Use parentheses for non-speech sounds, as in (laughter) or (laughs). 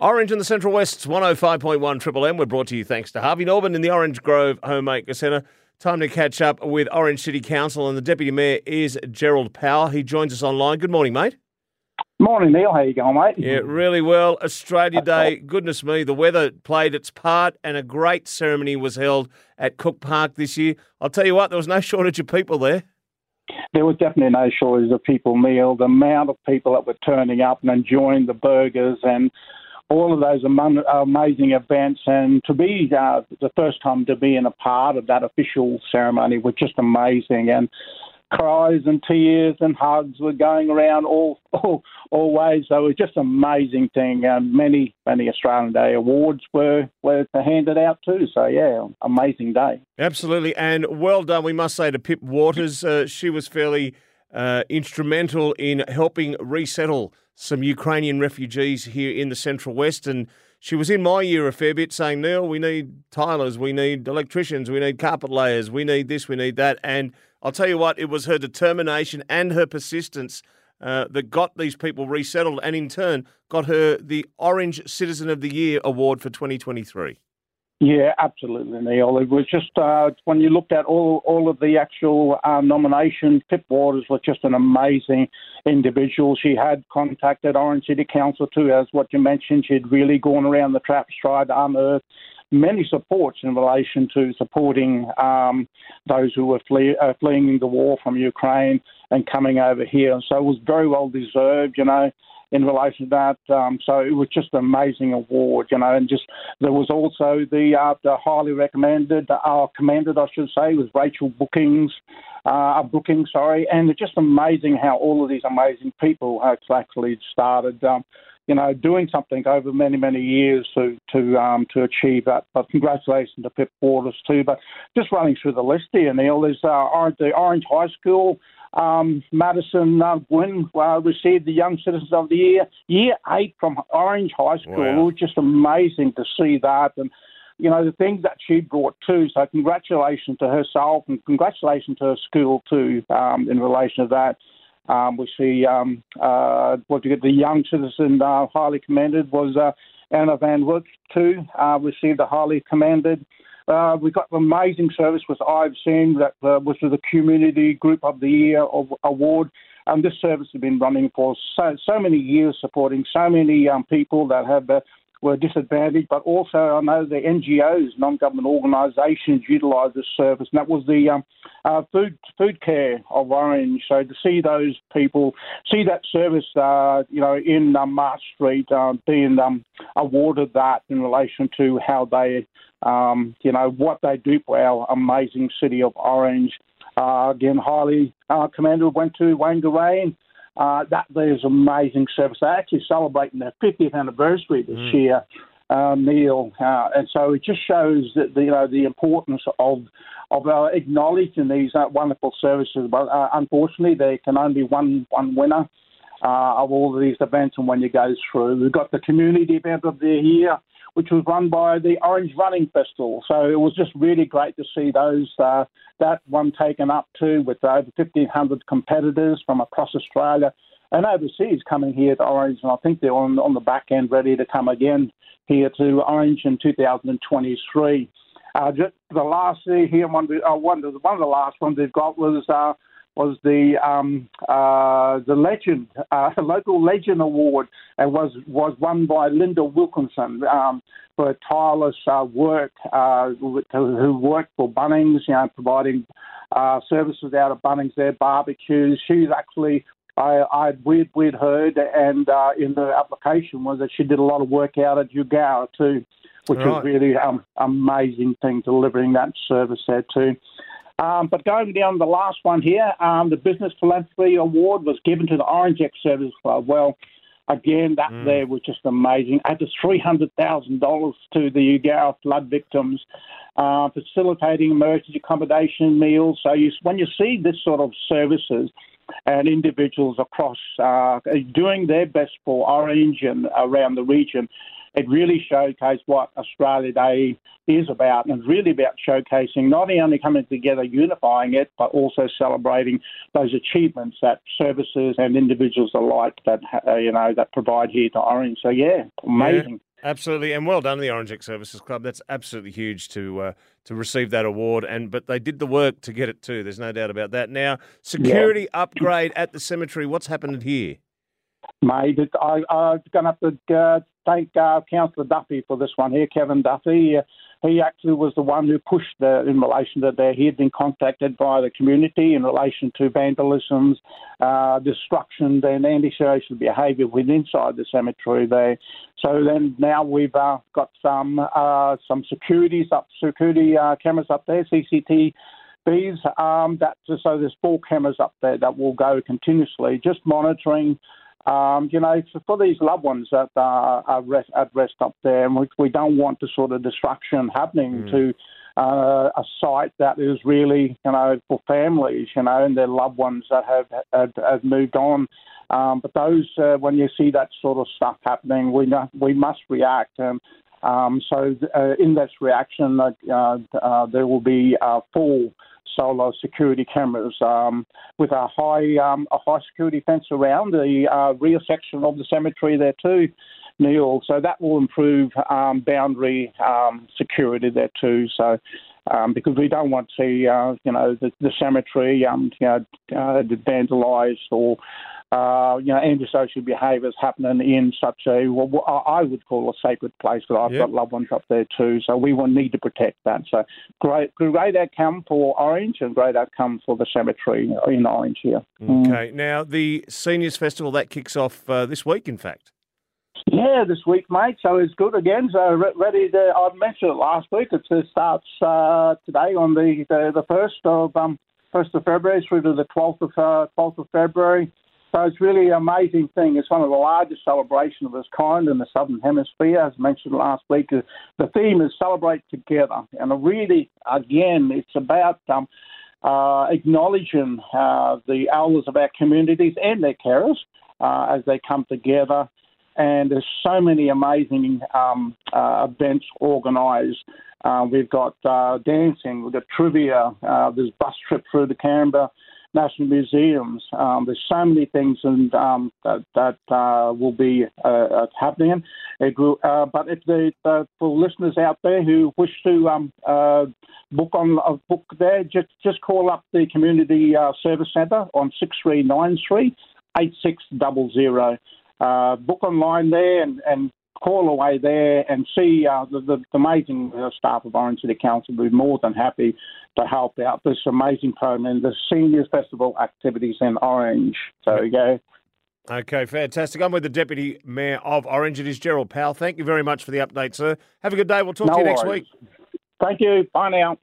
Orange in the Central West's 105.1 Triple M. We're brought to you thanks to Harvey Norman in the Orange Grove Homemaker Centre. Time to catch up with Orange City Council, and the Deputy Mayor is Gerald Powell. He joins us online. Good morning, mate. Morning, Neil. How you going, mate? Yeah, really well. Australia Day, goodness me, the weather played its part, and a great ceremony was held at Cook Park this year. I'll tell you what, there was no (laughs) shortage of people there. There was definitely no shortage of people, Neil. The amount of people that were turning up and enjoying the burgers and all of those amazing events, and to be uh, the first time to be in a part of that official ceremony was just amazing. And cries and tears and hugs were going around all (laughs) all, all ways. So it was just an amazing thing. And many many Australian Day awards were were handed out too. So yeah, amazing day. Absolutely, and well done. We must say to Pip Waters, uh, she was fairly uh, instrumental in helping resettle some Ukrainian refugees here in the Central West and. She was in my year a fair bit saying, Neil, we need tilers, we need electricians, we need carpet layers, we need this, we need that. And I'll tell you what, it was her determination and her persistence uh, that got these people resettled and in turn got her the Orange Citizen of the Year award for 2023. Yeah, absolutely, Neil. It was just uh, when you looked at all all of the actual uh, nominations, Pip Waters was just an amazing individual. She had contacted Orange City Council too, as what you mentioned. She'd really gone around the traps, tried to unearth many supports in relation to supporting um, those who were flee, uh, fleeing the war from Ukraine and coming over here. So it was very well deserved, you know, in relation to that. Um, so it was just an amazing award, you know, and just there was also the, uh, the highly recommended, uh, commended, I should say, was Rachel Bookings. Uh, booking, sorry, and it's just amazing how all of these amazing people actually started. Um, you know, doing something over many, many years to to um, to achieve that. But congratulations to Pip Waters too. But just running through the list here, Neil, there's uh, the Orange High School. Um, Madison uh, Gwynn uh, received the Young Citizens of the Year, year eight from Orange High School. Wow. It was just amazing to see that. And you know, the things that she brought too. So congratulations to herself and congratulations to her school too um, in relation to that. Um, we see um, uh, what you get the young citizen uh, highly commended was uh, Anna Van Wyk too. Uh, received a highly commended. Uh, we got amazing service with seen that uh, was the Community Group of the Year award. And this service has been running for so, so many years, supporting so many um, people that have uh, were disadvantaged, but also I know the NGOs, non-government organisations, utilise this service, and that was the um, uh, food food care of Orange. So to see those people, see that service, uh, you know, in um, Marsh Street uh, being um, awarded that in relation to how they, um, you know, what they do for our amazing city of Orange. Uh, again, highly uh, commended went to Wangarang uh, that there's amazing service. They're actually celebrating their 50th anniversary this mm. year, uh, Neil, uh, and so it just shows that the, you know the importance of of uh, acknowledging these uh, wonderful services. But uh, unfortunately, there can only be one one winner. Uh, of all of these events and when you go through. We've got the community event of the year, which was run by the Orange Running Festival. So it was just really great to see those uh, that one taken up too, with over 1,500 competitors from across Australia and overseas coming here to Orange. And I think they're on, on the back end ready to come again here to Orange in 2023. Uh, just the last here, one, uh, one, one of the last ones they've got was uh, was the um, uh, the legend, uh, (laughs) local legend award, and was was won by Linda Wilkinson um, for tireless uh, work, uh, who worked for Bunnings, you know, providing uh, services out of Bunnings, their barbecues. She's actually I, I we'd, we'd heard, and uh, in the application was that she did a lot of work out at Eugowra too, which right. was really um, amazing thing delivering that service there too. Um, but going down the last one here, um, the Business Philanthropy Award was given to the Orange Ex Service Club. Well, again, that mm. there was just amazing. To $300,000 to the Eugowra flood victims, uh, facilitating emergency accommodation meals. So you, when you see this sort of services, and individuals across uh, doing their best for Orange and around the region, it really showcased what Australia Day is about, and it's really about showcasing not only coming together, unifying it, but also celebrating those achievements that services and individuals alike that uh, you know that provide here to Orange. So yeah, amazing. Absolutely, and well done, the Orange Ex Services Club. That's absolutely huge to uh, to receive that award, and but they did the work to get it too. There's no doubt about that. Now, security yeah. upgrade at the cemetery. What's happened here? Mate, I, I'm going to have to uh, thank uh, Councillor Duffy for this one here, Kevin Duffy. Uh, he actually was the one who pushed the, in relation to that. He had been contacted by the community in relation to vandalism, uh, destruction, and antisocial behaviour within inside the cemetery there. So then now we've uh, got some uh, some securities up, security uh, cameras up there, CCTV. Um, that so there's four cameras up there that will go continuously, just monitoring um, you know, for, for, these loved ones that are, are rest, at rest up there, and we, we don't want the sort of destruction happening mm. to uh, a site that is really, you know, for families, you know, and their loved ones that have have, have moved on. Um, but those, uh, when you see that sort of stuff happening, we we must react. And um, so, uh, in this reaction, uh, uh, there will be uh, full solar security cameras um, with a high um, a high security fence around the uh, rear section of the cemetery there too, Neil. So that will improve um, boundary um, security there too. So. Um, because we don't want to see, uh, you know, the, the cemetery, um, you know, uh, vandalised or uh, you know, antisocial behaviours happening in such a, what I would call a sacred place, but I've yep. got loved ones up there too, so we will need to protect that. So great, great outcome for Orange and great outcome for the cemetery in Orange here. Okay, mm. now the Seniors Festival, that kicks off uh, this week, in fact. Yeah, this week, mate. So it's good again. So ready to. I mentioned it last week. It starts uh, today on the the, the first of um, first of February through to the twelfth of uh, twelfth of February. So it's really an amazing thing. It's one of the largest celebrations of its kind in the Southern Hemisphere, as mentioned last week. The theme is Celebrate Together. And really, again, it's about um, uh, acknowledging uh, the elders of our communities and their carers uh, as they come together. And there's so many amazing um, uh, events organised. Uh, we've got uh, dancing, we've got trivia, there's a bus trip through the Canberra national museums. Um, there's so many things and um, that, that uh, will be uh, uh happening. Will, uh, but if the uh, for listeners out there who wish to um, uh, book on a book there, just just call up the community service centre on six three nine three eight six double zero. Book online there and, and call away there and see uh, the, the, amazing uh, staff of Orange City Council will be more than happy to help out this amazing program, the Seniors Festival activities in Orange. So there you go. Okay, fantastic. I'm with the Deputy Mayor of Orange. It is Gerald Powell. Thank you very much for the update, sir. Have a good day. We'll talk no to you next worries. week. Thank you. Bye now.